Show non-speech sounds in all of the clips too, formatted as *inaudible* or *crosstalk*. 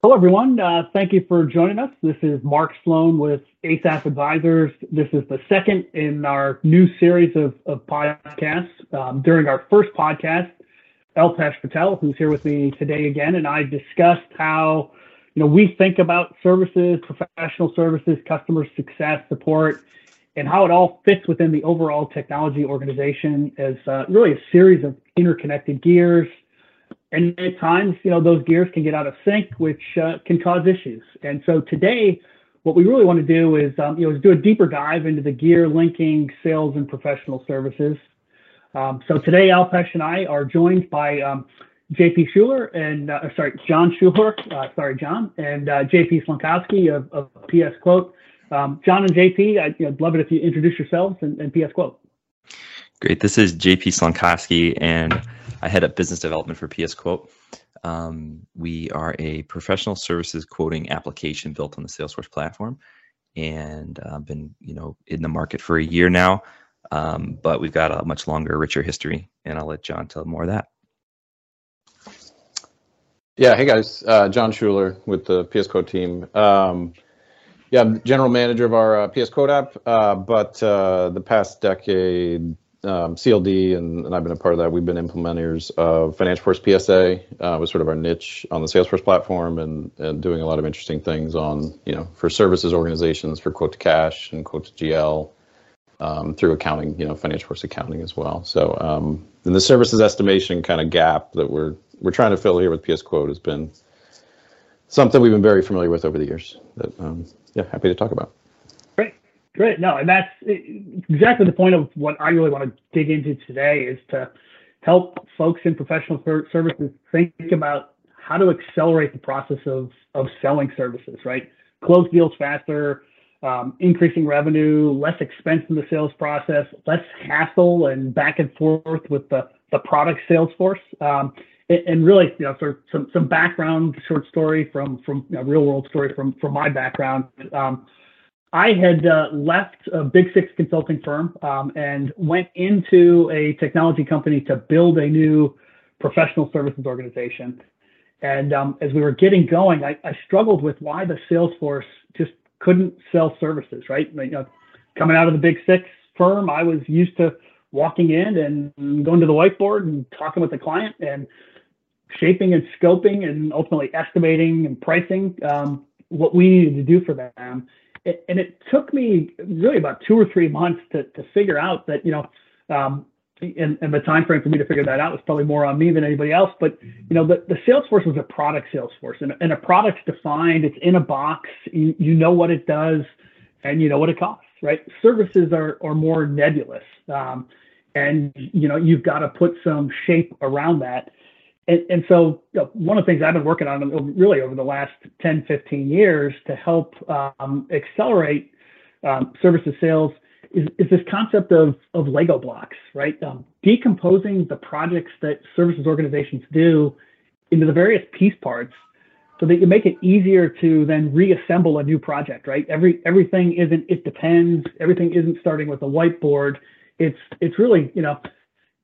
Hello, everyone. Uh, thank you for joining us. This is Mark Sloan with ASAP Advisors. This is the second in our new series of, of podcasts. Um, during our first podcast, Alpesh Patel, who's here with me today again, and I discussed how you know we think about services, professional services, customer success, support, and how it all fits within the overall technology organization as uh, really a series of interconnected gears and at times, you know, those gears can get out of sync, which uh, can cause issues. And so today, what we really want to do is, um, you know, is do a deeper dive into the gear linking sales and professional services. Um, so today, Alpesh and I are joined by um, JP Schuler and, uh, sorry, John Schuler, uh, sorry, John, and uh, JP Slonkosky of, of PS Quote. Um, John and JP, I'd, you know, love it if you introduce yourselves and, and PS Quote. Great. This is JP Slonkosky and I head up business development for PS Quote. Um, we are a professional services quoting application built on the Salesforce platform, and I've uh, been you know in the market for a year now. Um, but we've got a much longer, richer history, and I'll let John tell more of that. Yeah, hey guys, uh, John Schuler with the PS Quote team. Um, yeah, I'm general manager of our uh, PS Quote app, uh, but uh, the past decade um, CLD, and, and, I've been a part of that. We've been implementers of Financial Force PSA, uh, was sort of our niche on the Salesforce platform, and and doing a lot of interesting things on you know for services organizations for quote to cash and quote to GL um, through accounting, you know, Financial Force accounting as well. So um, and the services estimation kind of gap that we're we're trying to fill here with PS Quote has been something we've been very familiar with over the years. That um, yeah, happy to talk about. Great. No, and that's exactly the point of what I really want to dig into today is to help folks in professional services think about how to accelerate the process of, of selling services, right? Close deals faster, um, increasing revenue, less expense in the sales process, less hassle and back and forth with the, the product sales force. Um, and, really, you know, sort of some, some background short story from, from you know, real world story from, from my background. Um, I had uh, left a big six consulting firm um, and went into a technology company to build a new professional services organization. And um, as we were getting going, I, I, struggled with why the sales force just couldn't sell services, right? You know, coming out of the big six firm, I was used to walking in and going to the whiteboard and talking with the client and shaping and scoping and ultimately estimating and pricing um, what we needed to do for them and it took me really about two or three months to, to figure out that, you know, um, and, and the time frame for me to figure that out was probably more on me than anybody else. But you know, the, the Salesforce was a product Salesforce, and, and a product's defined. It's in a box. You, you know what it does, and you know what it costs. Right? Services are are more nebulous, um, and you know you've got to put some shape around that. And, and so you know, one of the things I've been working on really over the last 10, 15 years to help um, accelerate um, services sales is, is, this concept of, of Lego blocks, right? Um, decomposing the projects that services organizations do into the various piece parts so that you make it easier to then reassemble a new project, right? Every everything isn't it depends, everything isn't starting with a whiteboard. It's it's really, you know,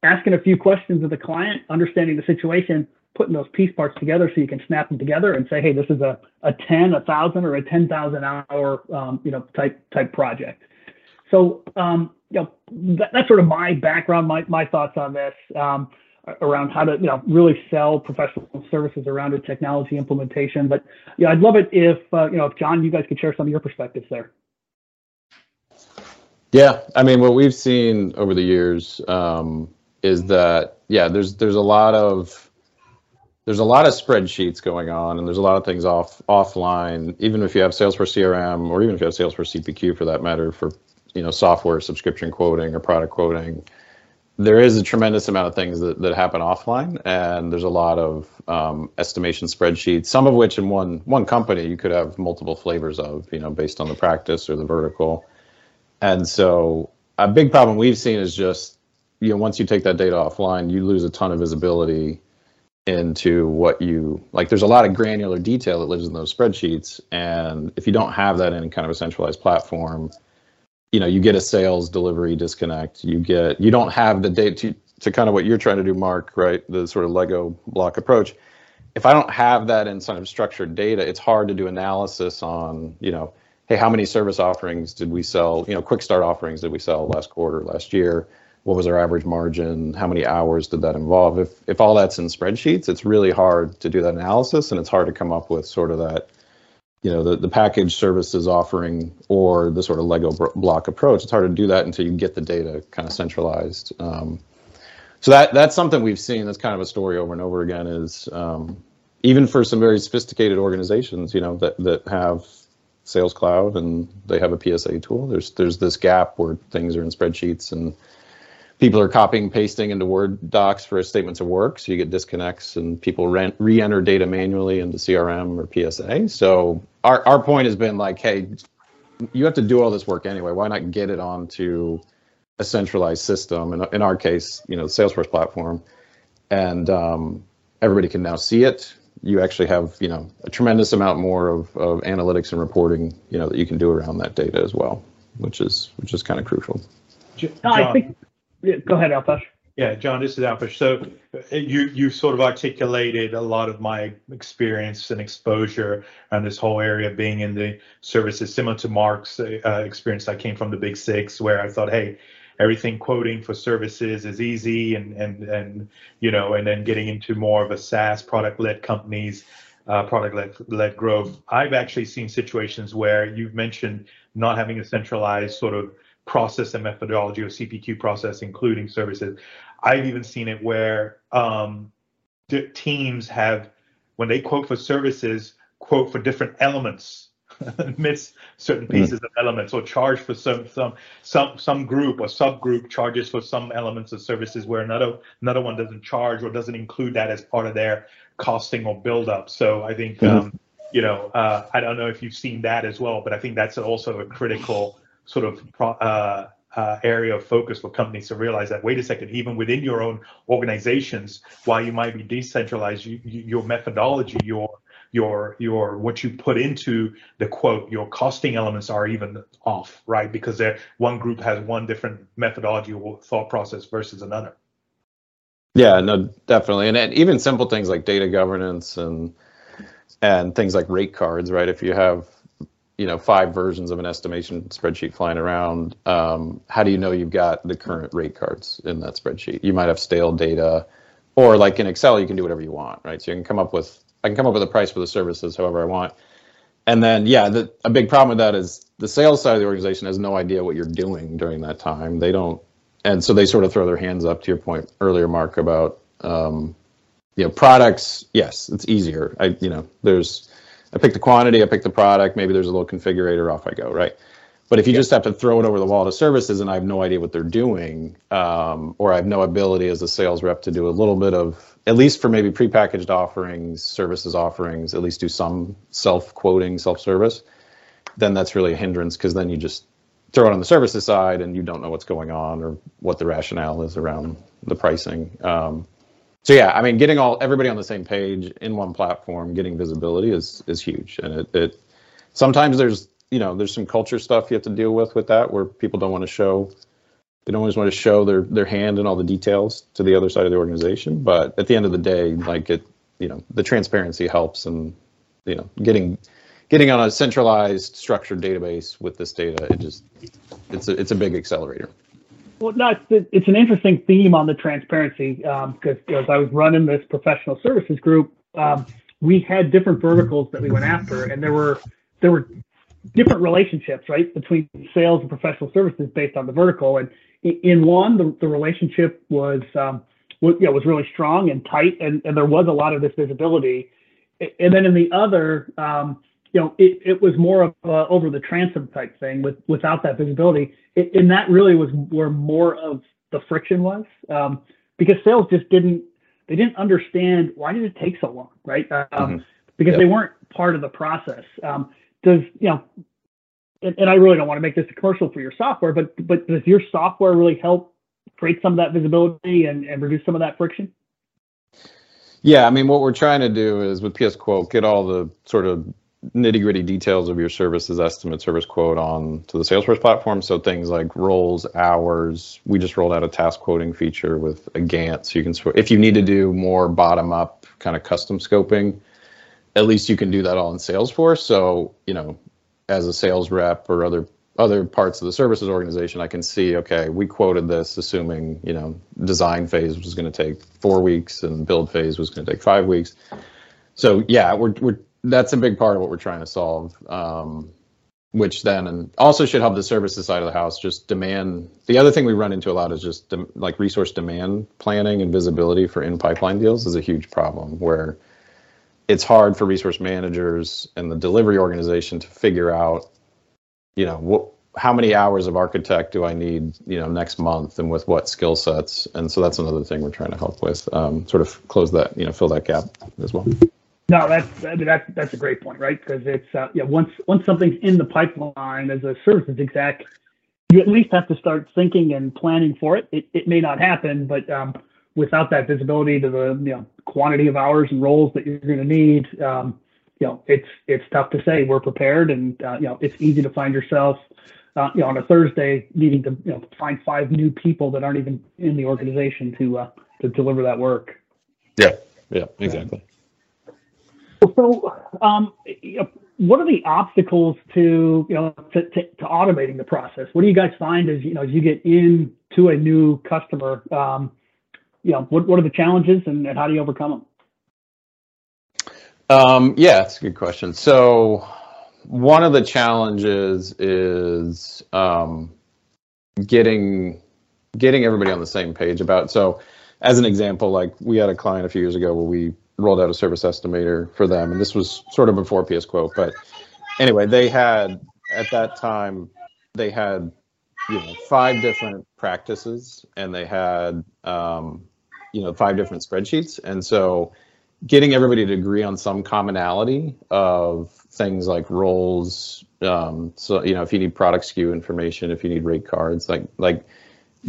asking a few questions of the client, understanding the situation, putting those piece parts together so you can snap them together and say, hey, this is a, a 10, a thousand or a 10,000 hour, um, you know, type, type project. So, um, you know, that, that's sort of my background, my, my thoughts on this um, around how to, you know, really sell professional services around a technology implementation. But, yeah, I'd love it if, uh, you know, if John, you guys could share some of your perspectives there. Yeah, I mean, what we've seen over the years, um, is that yeah, there's there's a lot of there's a lot of spreadsheets going on and there's a lot of things off offline even if you have salesforce crm or even if you have salesforce cpq for that matter for you know software subscription quoting or product quoting there is a tremendous amount of things that, that happen offline and there's a lot of um, estimation spreadsheets some of which in one one company you could have multiple flavors of you know based on the practice or the vertical. And so a big problem we've seen is just you know once you take that data offline, you lose a ton of visibility into what you like. There's a lot of granular detail that lives in those spreadsheets, and if you don't have that in kind of a centralized platform, you know you get a sales delivery disconnect. You get you don't have the data to, to kind of what you're trying to do, Mark. Right, the sort of Lego block approach. if I don't have that in sort of structured data, it's hard to do analysis on, you know, hey, how many service offerings did we sell? You know, quick start offerings did we sell last quarter, last year? What was our average margin? How many hours did that involve? If if all that's in spreadsheets, it's really hard to do that analysis, and it's hard to come up with sort of that, you know, the the package services offering or the sort of Lego block approach. It's hard to do that until you get the data kind of centralized. Um, so that that's something we've seen. That's kind of a story over and over again. Is um, even for some very sophisticated organizations, you know, that that have Sales Cloud and they have a PSA tool. There's there's this gap where things are in spreadsheets and people are copying pasting into Word docs for statements of work. So you get disconnects and people re-enter data manually into CRM or PSA. So our our point has been like, hey, you have to do all this work anyway. Why not get it onto a centralized system? In in our case, you know, the Salesforce platform, and um, everybody can now see it you actually have you know a tremendous amount more of, of analytics and reporting you know that you can do around that data as well, which is which is kind of crucial. No, I think. Yeah, go ahead, Alpesh. Yeah, John, this is Alpesh. So uh, you you sort of articulated a lot of my experience and exposure on this whole area being in the services, similar to Mark's uh, experience. I came from the Big Six, where I thought, hey, everything quoting for services is easy and and and you know and then getting into more of a SaaS product led companies uh, product led growth I've actually seen situations where you've mentioned not having a centralized sort of process and methodology or CPQ process including services I've even seen it where um, teams have when they quote for services quote for different elements *laughs* miss certain hmm. pieces mm. of elements or charge for some some some some group or subgroup charges for some elements of services where another another one doesn't charge or doesn't include that as part of their costing or build up so i think mm. um, you know uh, i don't know if you've seen that as well but i think that's also a critical sort of uh, uh, area of focus for companies to realize that wait a second even within your own organizations while you might be decentralized you, you, your methodology your your your what you put into the quote your costing elements are even off right? Because one group has one different methodology or thought process versus another. Yeah no definitely. And, and even simple things like data governance and and things like rate cards right? If you have you know five versions of an estimation spreadsheet flying around um, how do you know you've got the current rate cards in that spreadsheet you might have stale data or like in excel you can do whatever you want right so you can come up with I can come up with a price for the services however I want. And then, yeah, the, a big problem with that is the sales side of the organization has no idea what you're doing during that time. They don't, and so they sort of throw their hands up. To your point earlier, Mark, about um, you know products. Yes, it's easier. I you know there's I pick the quantity, I pick the product. Maybe there's a little configurator. Off I go. Right. But if you just have to throw it over the wall to services and I have no idea what they're doing, um, or I have no ability as a sales rep to do a little bit of, at least for maybe prepackaged offerings, services offerings, at least do some self quoting, self service, then that's really a hindrance because then you just throw it on the services side and you don't know what's going on or what the rationale is around the pricing. Um, so yeah, I mean, getting all everybody on the same page in one platform, getting visibility is is huge, and it, it sometimes there's you know, there's some culture stuff you have to deal with with that, where people don't want to show, they don't always want to show their their hand and all the details to the other side of the organization. But at the end of the day, like it, you know, the transparency helps, and you know, getting getting on a centralized, structured database with this data, it just it's a it's a big accelerator. Well, no, it's, it's an interesting theme on the transparency because um, as I was running this professional services group, um, we had different verticals that we went after, and there were there were different relationships, right, between sales and professional services based on the vertical. And in one, the, the relationship was, um, was, was really strong and tight, and, and there was a lot of this visibility. And then in the other, um, you know, it, it was more of a over the transom type thing with without that visibility. It, and that really was where more of the friction was, um, because sales just didn't they didn't understand why did it take so long, right? Um, mm-hmm. Because yep. they weren't part of the process. Um, does you know and, and, I really don't want to make this a commercial for your software, but but does your software really help create some of that visibility and, and reduce some of that friction? Yeah, I mean, what we're trying to do is with PS Quote, get all the sort of nitty gritty details of your services estimate, service quote on to the Salesforce platform. So things like roles, hours. We just rolled out a task quoting feature with a Gantt, so you can if you need to do more bottom up kind of custom scoping, at least you can do that all in Salesforce. So you know, as a sales rep or other other parts of the services organization, I can see, okay, we quoted this assuming, you know, design phase was going to take four weeks and build phase was going to take five weeks. So yeah, we're, we're, that's a big part of what we're trying to solve. Um, which then and also should help the services side of the house just demand the other thing we run into a lot is just de- like resource demand planning and visibility for in pipeline deals is a huge problem where it's hard for resource managers and the delivery organization to figure out you know what how many hours of architect do I need, you know, next month, and with what skill sets? And so that's another thing we're trying to help with, um, sort of close that, you know, fill that gap as well. No, that's I mean, that's that's a great point, right? Because it's uh, yeah, once once something's in the pipeline as a services exec, you at least have to start thinking and planning for it. It, it may not happen, but um, without that visibility to the you know quantity of hours and roles that you're going to need, um, you know, it's it's tough to say we're prepared, and uh, you know, it's easy to find yourself, uh, you know, on a Thursday needing to you know find five new people that aren't even in the organization to uh, to deliver that work. Yeah, yeah, exactly. So, um, what are the obstacles to you know to, to, to, automating the process? What do you guys find as you know as you get into a new customer? Um, you know, what what are the challenges and, and how do you overcome them? Um, yeah, that's a good question. So one of the challenges is um, getting getting everybody on the same page about. So as an example, like we had a client a few years ago where we rolled out a service estimator for them, and this was sort of before PS Quote, but anyway, they had at that time they had you know five different practices and they had um, you know five different spreadsheets, and so getting everybody to agree on some commonality of things like roles. Um, so you know, if you need product SKU information, if you need rate cards, like like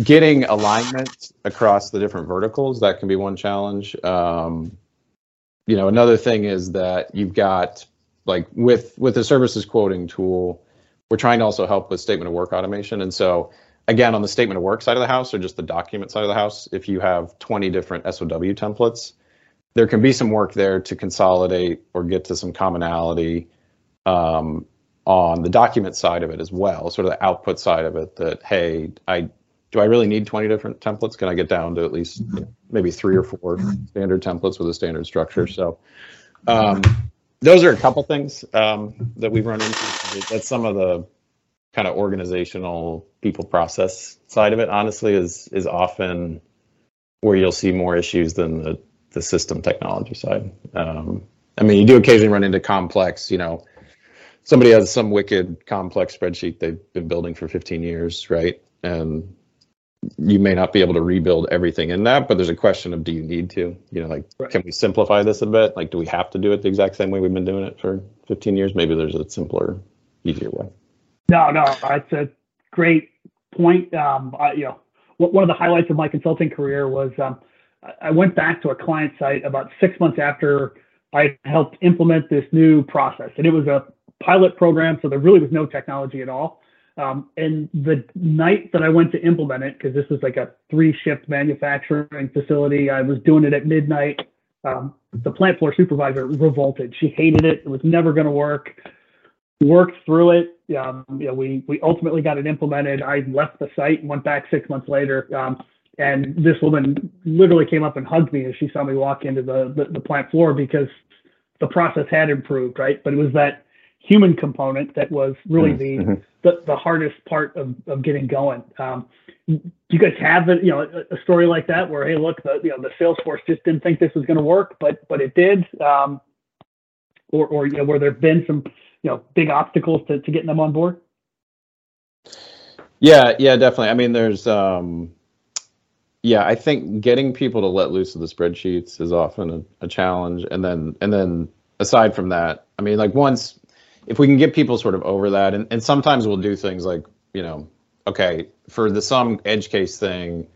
getting alignment across the different verticals that can be one challenge. Um, you know, another thing is that you've got like with with the services quoting tool, we're trying to also help with statement of work automation, and so again on the statement of work side of the house or just the document side of the house if you have 20 different sow templates there can be some work there to consolidate or get to some commonality um, on the document side of it as well, sort of the output side of it. That hey, I do I really need 20 different templates? Can I get down to at least you know, maybe three or four standard templates with a standard structure? So um, those are a couple things um, that we've run into. That's some of the kind of organizational people process side of it. Honestly, is is often where you'll see more issues than the the system technology side. Um, I mean, you do occasionally run into complex, you know, somebody has some wicked complex spreadsheet they've been building for 15 years, right? And you may not be able to rebuild everything in that, but there's a question of do you need to? You know, like, right. can we simplify this a bit? Like, do we have to do it the exact same way we've been doing it for 15 years? Maybe there's a simpler, easier way. No, no, it's a great point. Um, I, you know, one of the highlights of my consulting career was um, I went back to a client site about six months after I helped implement this new process, and it was a pilot program, so there really was no technology at all. Um, and the night that I went to implement it, because this was like a three-shift manufacturing facility, I was doing it at midnight. Um, the plant floor supervisor revolted. She hated it. It was never going to work. Worked through it. Um, you know, we we ultimately got it implemented. I left the site and went back six months later. Um, and this woman literally came up and hugged me as she saw me walk into the, the, the plant floor because the process had improved, right? But it was that human component that was really mm-hmm. the, mm-hmm. the, the hardest part of, of getting going. Um, do you guys have a, you know a, a, story like that where hey look the you know the Salesforce just didn't think this was going to work but but it did um, or or you know where there've been some you know big obstacles to, to getting them on board yeah yeah definitely I mean there's um yeah, I think getting people to let loose of the spreadsheets is often a, a, challenge. And then and then aside from that, I mean, like once if we can get people sort of over that, and, and sometimes we'll do things like, you know, okay, for the some edge case thing,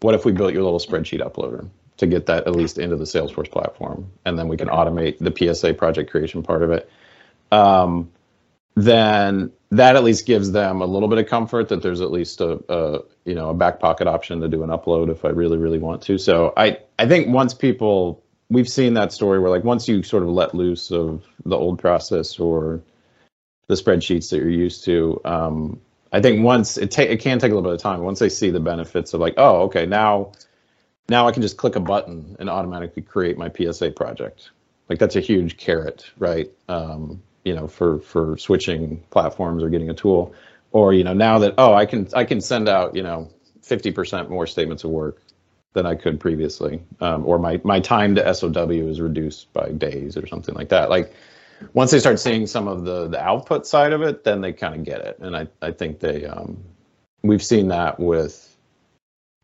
what if we built your little spreadsheet uploader to get that at least into the Salesforce platform, and then we can automate the PSA project creation part of it. um, then that at least gives them a little bit of comfort that there's at least a, a you know a back pocket option to do an upload if I really really want to. So I I think once people we've seen that story where like once you sort of let loose of the old process or the spreadsheets that you're used to, um, I think once it take it can take a little bit of time. Once they see the benefits of like, oh, okay, now now I can just click a button and automatically create my PSA project. Like that's a huge carrot, right? Um, you know, for for switching platforms or getting a tool, or you know, now that oh, I can I can send out you know 50% more statements of work than I could previously, um, or my my time to SOW is reduced by days or something like that. Like once they start seeing some of the the output side of it, then they kind of get it, and I I think they um, we've seen that with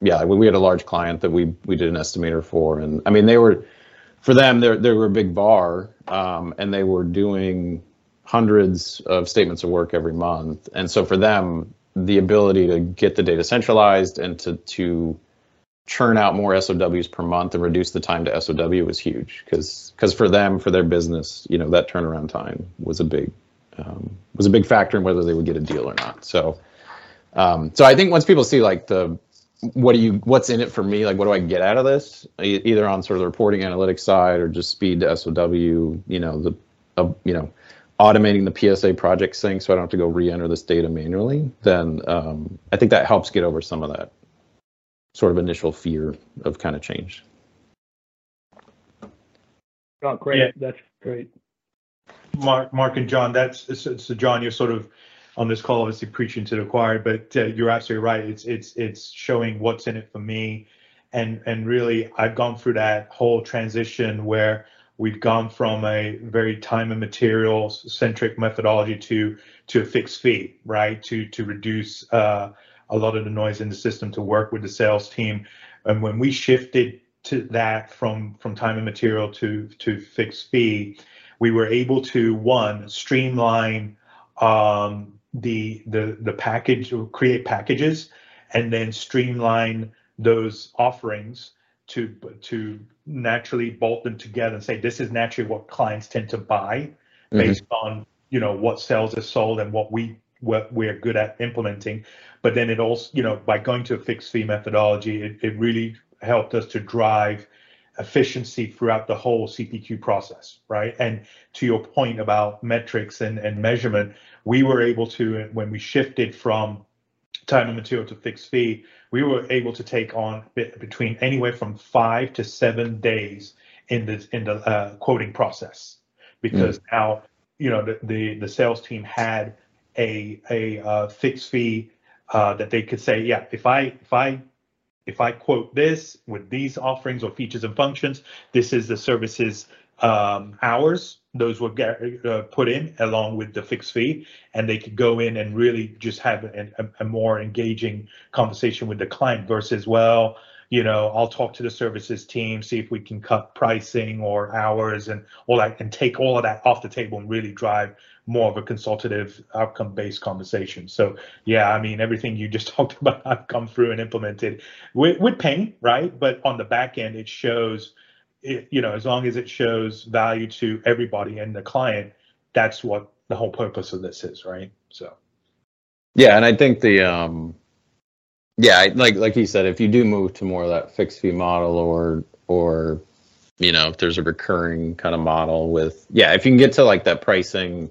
yeah we, we had a large client that we we did an estimator for, and I mean they were for them they they were a big bar, um, and they were doing hundreds of statements of work every month, and so for them the ability to get the data centralized and to to churn out more SOWs per month and reduce the time to SOW was huge because because for them for their business you know that turnaround time was a big um, was a big factor in whether they would get a deal or not. So um, so I think once people see like the what do you what's in it for me like what do I get out of this e- either on sort of the reporting analytics side or just speed to SOW you know the uh, you know automating the PSA project sync so I don't have to go re-enter this data manually then um, I think that helps get over some of that sort of initial fear of kind of change. Oh, great. Yeah. That's great. Mark, Mark and John, that's so, so John, you're sort of on this call, obviously preaching to the choir, but uh, you're absolutely right. It's it's it's showing what's in it for me, and and really, I've gone through that whole transition where we've gone from a very time and materials centric methodology to to a fixed fee, right? To to reduce uh, a lot of the noise in the system to work with the sales team, and when we shifted to that from from time and material to to fixed fee, we were able to one streamline um, the the the package create packages and then streamline those offerings to to naturally bolt them together and say this is naturally what clients tend to buy based on you know what sales is sold and what we what we're good at implementing. But then it also you know by going to a fixed fee methodology it, it really helped us to drive efficiency throughout the whole CPQ process, right? And to your point about metrics and, and measurement, we were able to, when we shifted from time and material to fixed fee, we were able to take on between anywhere from five to seven days in the in the uh, quoting process, because now you know the, the the sales team had a a uh, fixed fee uh, that they could say, yeah, if I if I if I quote this with these offerings or features and functions, this is the services um, hours. Those were get, uh, put in along with the fixed fee, and they could go in and really just have a, a, a more engaging conversation with the client versus, well, you know, I'll talk to the services team, see if we can cut pricing or hours and all that, and take all of that off the table and really drive more of a consultative outcome based conversation. So yeah, I mean everything you just *laughs* talked about I've come through and implemented with, with pain, right? But on the back end it shows it, you know, as long as it shows value to everybody and the client, that's what the whole purpose of this is, right? So Yeah, and I think the um yeah, like like he said, if you do move to more of that fixed fee model or or you know, if there's a recurring kind of model with yeah, if you can get to like that pricing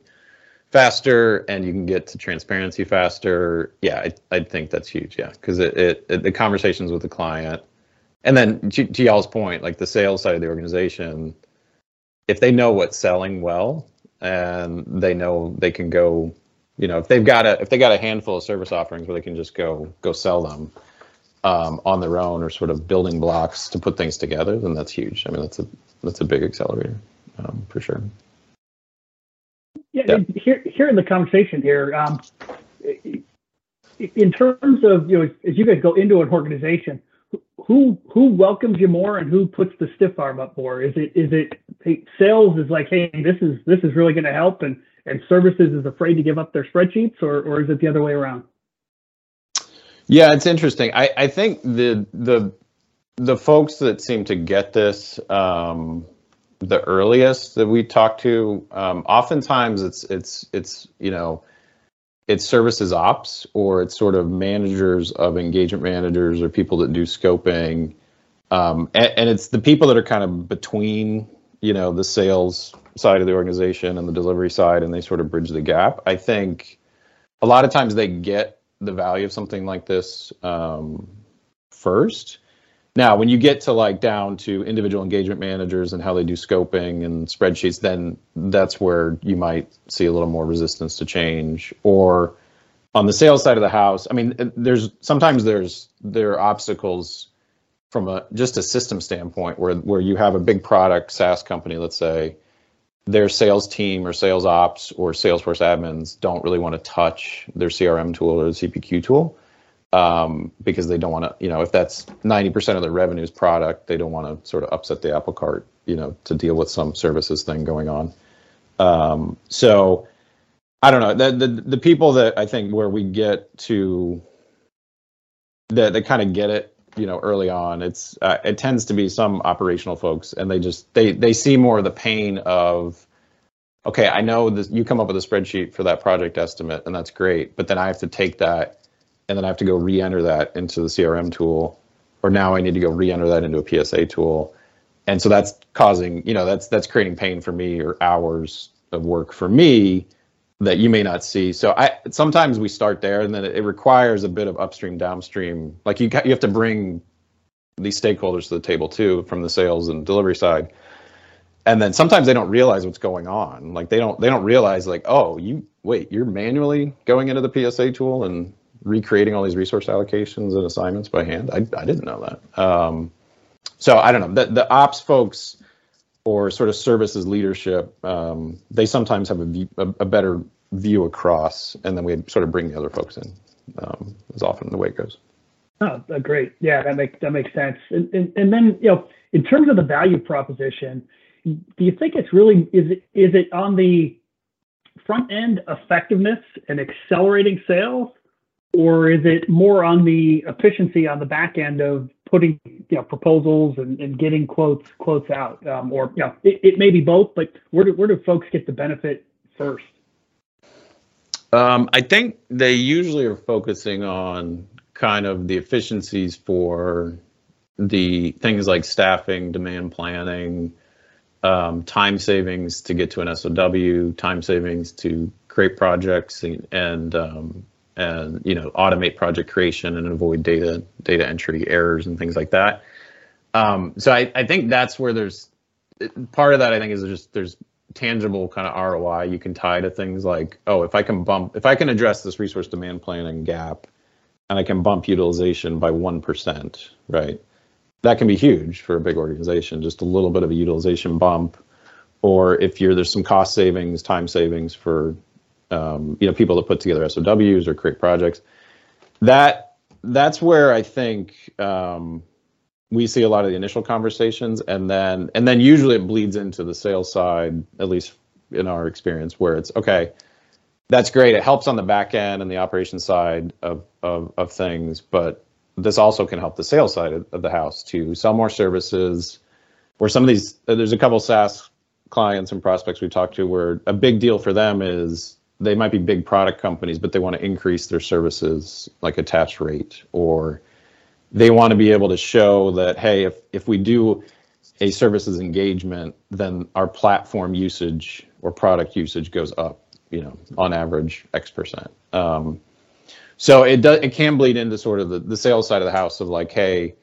faster and you can get to transparency faster, yeah, I, I think that's huge. Yeah, because it, it, it the conversations with the client, and then to, to y'all's point, like the sales side of the organization, if they know what's selling well and they know they can go, you know, if they've got a if they got a handful of service offerings where they can just go go sell them um, on their own or sort of building blocks to put things together, then that's huge. I mean, that's a that's a big accelerator um, for sure. Yeah, Yeah. here, here in the conversation here, um, in terms of you know, as you guys go into an organization, who who welcomes you more and who puts the stiff arm up more? Is it is it hey, sales is like, hey, this is this is really going to help, and and services is afraid to give up their spreadsheets, or or is it the other way around? Yeah, it's interesting. I, I think the the the folks that seem to get this, um, the earliest that we talk to. Um, oftentimes, it's it's it's you know, it's services ops or it's sort of managers of engagement managers or people that do scoping, um, and, and it's the people that are kind of between you know the sales side of the organization and the delivery side, and they sort of bridge the gap. I think a lot of times they get the value of something like this um, first now, when you get to like down to individual engagement managers and how they do scoping and spreadsheets, then that's where you might see a little more resistance to change. Or on the sales side of the house, I mean, uh, there's sometimes there's there are obstacles from a just a system standpoint where where you have a big product SaaS company, let's say, their sales team or sales ops or Salesforce admins don't really want to touch their CRM tool or the CPQ tool um, because they don't want to, you know, if that's 90% of their revenues product, they don't want to sort of upset the apple cart, you know, to deal with some services thing going on. Um, so I don't know the, the, the people that I think where we get to that they kind of get it, you know, early on, it's, uh, it tends to be some operational folks and they just, they, they see more of the pain of, okay, I know this, you come up with a spreadsheet for that project estimate and that's great, but then I have to take that and then I have to go re-enter that into the CRM tool, or now I need to go re-enter that into a PSA tool, and so that's causing you know that's that's creating pain for me or hours of work for me that you may not see. So I sometimes we start there, and then it, requires a bit of upstream downstream. Like you you have to bring these stakeholders to the table too from the sales and delivery side and then sometimes they don't realize what's going on like they don't they don't realize like oh you wait you're manually going into the psa tool and recreating all these resource allocations and assignments by hand. I, I didn't know that. Um, so I don't know. The, the ops folks or sort of services leadership, um, they sometimes have a, view, a, a, better view across, and then we sort of bring the other folks in. Um, often the way it goes. Oh, uh, great. Yeah, that makes that makes sense. And, and and then you know, in terms of the value proposition, do you think it's really is it is it on the front end effectiveness and accelerating sales, or is it more on the efficiency on the back end of putting you know proposals and, and getting quotes quotes out? Um, or you know it, it, may be both but where do, where do folks get the benefit first? Um, i think they usually are focusing on kind of the efficiencies for the things like staffing demand planning um, time savings to get to an sow time savings to create projects and, and um, and you know automate project creation and avoid data data entry errors and things like that. Um, so I, I think that's where there's part of that I think is just there's tangible kind of ROI you can tie to things like oh if I can bump if I can address this resource demand planning gap and I can bump utilization by one percent right that can be huge for a big organization just a little bit of a utilization bump or if you're there's some cost savings time savings for um, you know people that put together SOWs or create projects. That that's where I think um, we see a lot of the initial conversations, and then and then usually it bleeds into the sales side, at least in our experience, where it's okay. That's great. It helps on the back end and the operations side of, of, of things, but this also can help the sales side of, of the house to sell more services. Where some of these, there's a couple SaaS clients and prospects we talked to where a big deal for them is they might be big product companies, but they want to increase their services like attach rate, or they want to be able to show that hey, if if we do a services engagement, then our platform usage or product usage goes up, you know, on average X percent. Um, so it does it can bleed into sort of the, the sales side of the house of like, hey,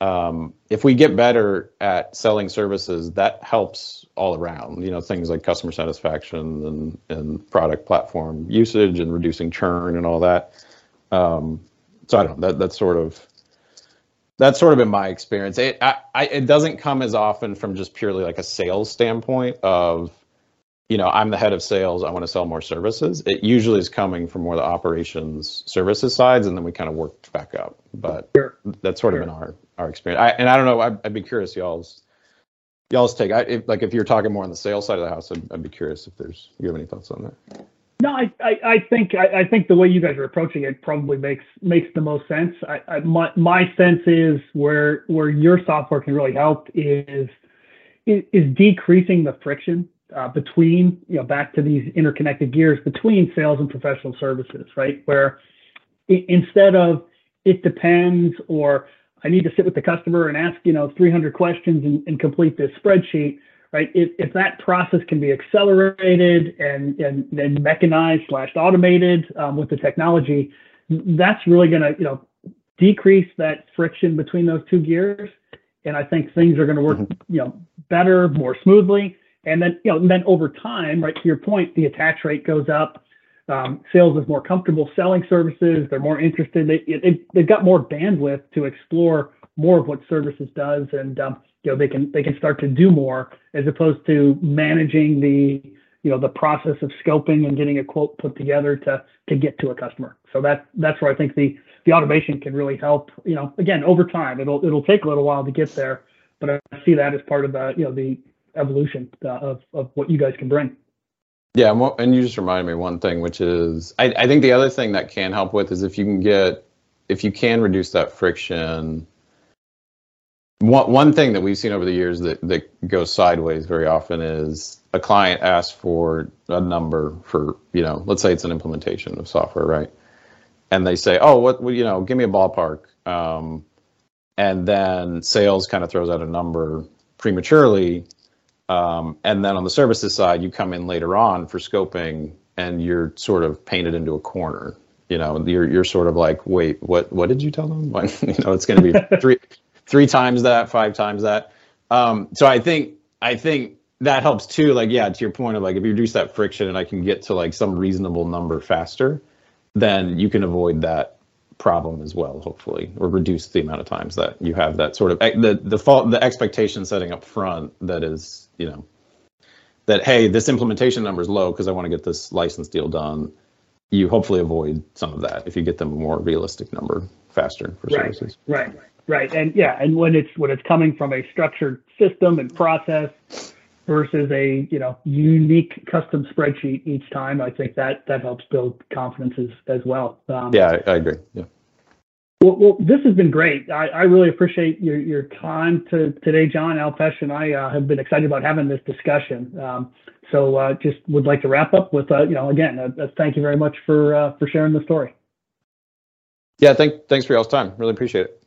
um, if we get better at selling services, that helps all around. You know, things like customer satisfaction and, and product platform usage and reducing churn and all that. Um, so I don't know. That that's sort of that's sort of been my experience. It I, I, it doesn't come as often from just purely like a sales standpoint of you know, I'm the head of sales. I want to sell more services. It usually is coming from more the operations services sides, and then we kind of work back up. But sure. that's sort sure. of been our our experience. I, and I don't know. I'd, I'd, be curious y'all's y'all's take. I, if, like if you're talking more on the sales side of the house, I'd, I'd, be curious if there's you have any thoughts on that. No, I, I, I think I, I, think the way you guys are approaching it probably makes makes the most sense. I, my my sense is where where your software can really help is is, is decreasing the friction uh, between, you know, back to these interconnected gears between sales and professional services, right? Where i- instead of it depends or I need to sit with the customer and ask, you know, 300 questions and, and complete this spreadsheet, right? If, if that process can be accelerated and, and, and mechanized slash automated um, with the technology, that's really going to, you know, decrease that friction between those two gears. And I think things are going to work, you know, better, more smoothly. And then, you know, and then over time, right to your point, the attach rate goes up. Um, sales is more comfortable selling services. They're more interested. They, they, they've got more bandwidth to explore more of what services does, and um, you know they can they can start to do more as opposed to managing the you know the process of scoping and getting a quote put together to to get to a customer. So that that's where I think the the automation can really help. You know, again over time, it'll it'll take a little while to get there, but I see that as part of the you know the evolution uh, of of what you guys can bring. Yeah, and, you just reminded me one thing, which is I, I think the other thing that can help with is if you can get if you can reduce that friction. One one thing that we've seen over the years that that goes sideways very often is a client asks for a number for you know let's say it's an implementation of software right, and they say oh what what, you know give me a ballpark, um, and then sales kind of throws out a number prematurely um, and then on the services side, you come in later on for scoping, and you're sort of painted into a corner. You know, you're you're sort of like, wait, what what did you tell them? *laughs* Like, you know, it's going to be *laughs* three three times that, five times that. Um, so I think I think that helps too. Like, yeah, to your point of like, if you reduce that friction and I can get to like some reasonable number faster, then you can avoid that problem as well, hopefully, or reduce the amount of times that you have that sort of eh, the the fault the expectation setting up front that is you know that hey this implementation number is low because I want to get this license deal done. You hopefully avoid some of that if you get them a more realistic number faster for Right. services. Right, right, and yeah, and when it's when it's coming from a structured system and process versus a you know unique custom spreadsheet each time, I think that that helps build confidence as, as well. Um, Yeah, I, I agree. Yeah. Well, well, this has been great. I, I really appreciate your, your time to, today, John. Alpesh and I uh, have been excited about having this discussion. Um, so, uh, just would like to wrap up with, uh, you know, again, uh, uh, thank you very much for uh, for sharing the story. Yeah. Thank, thanks for y'all's time. Really appreciate it.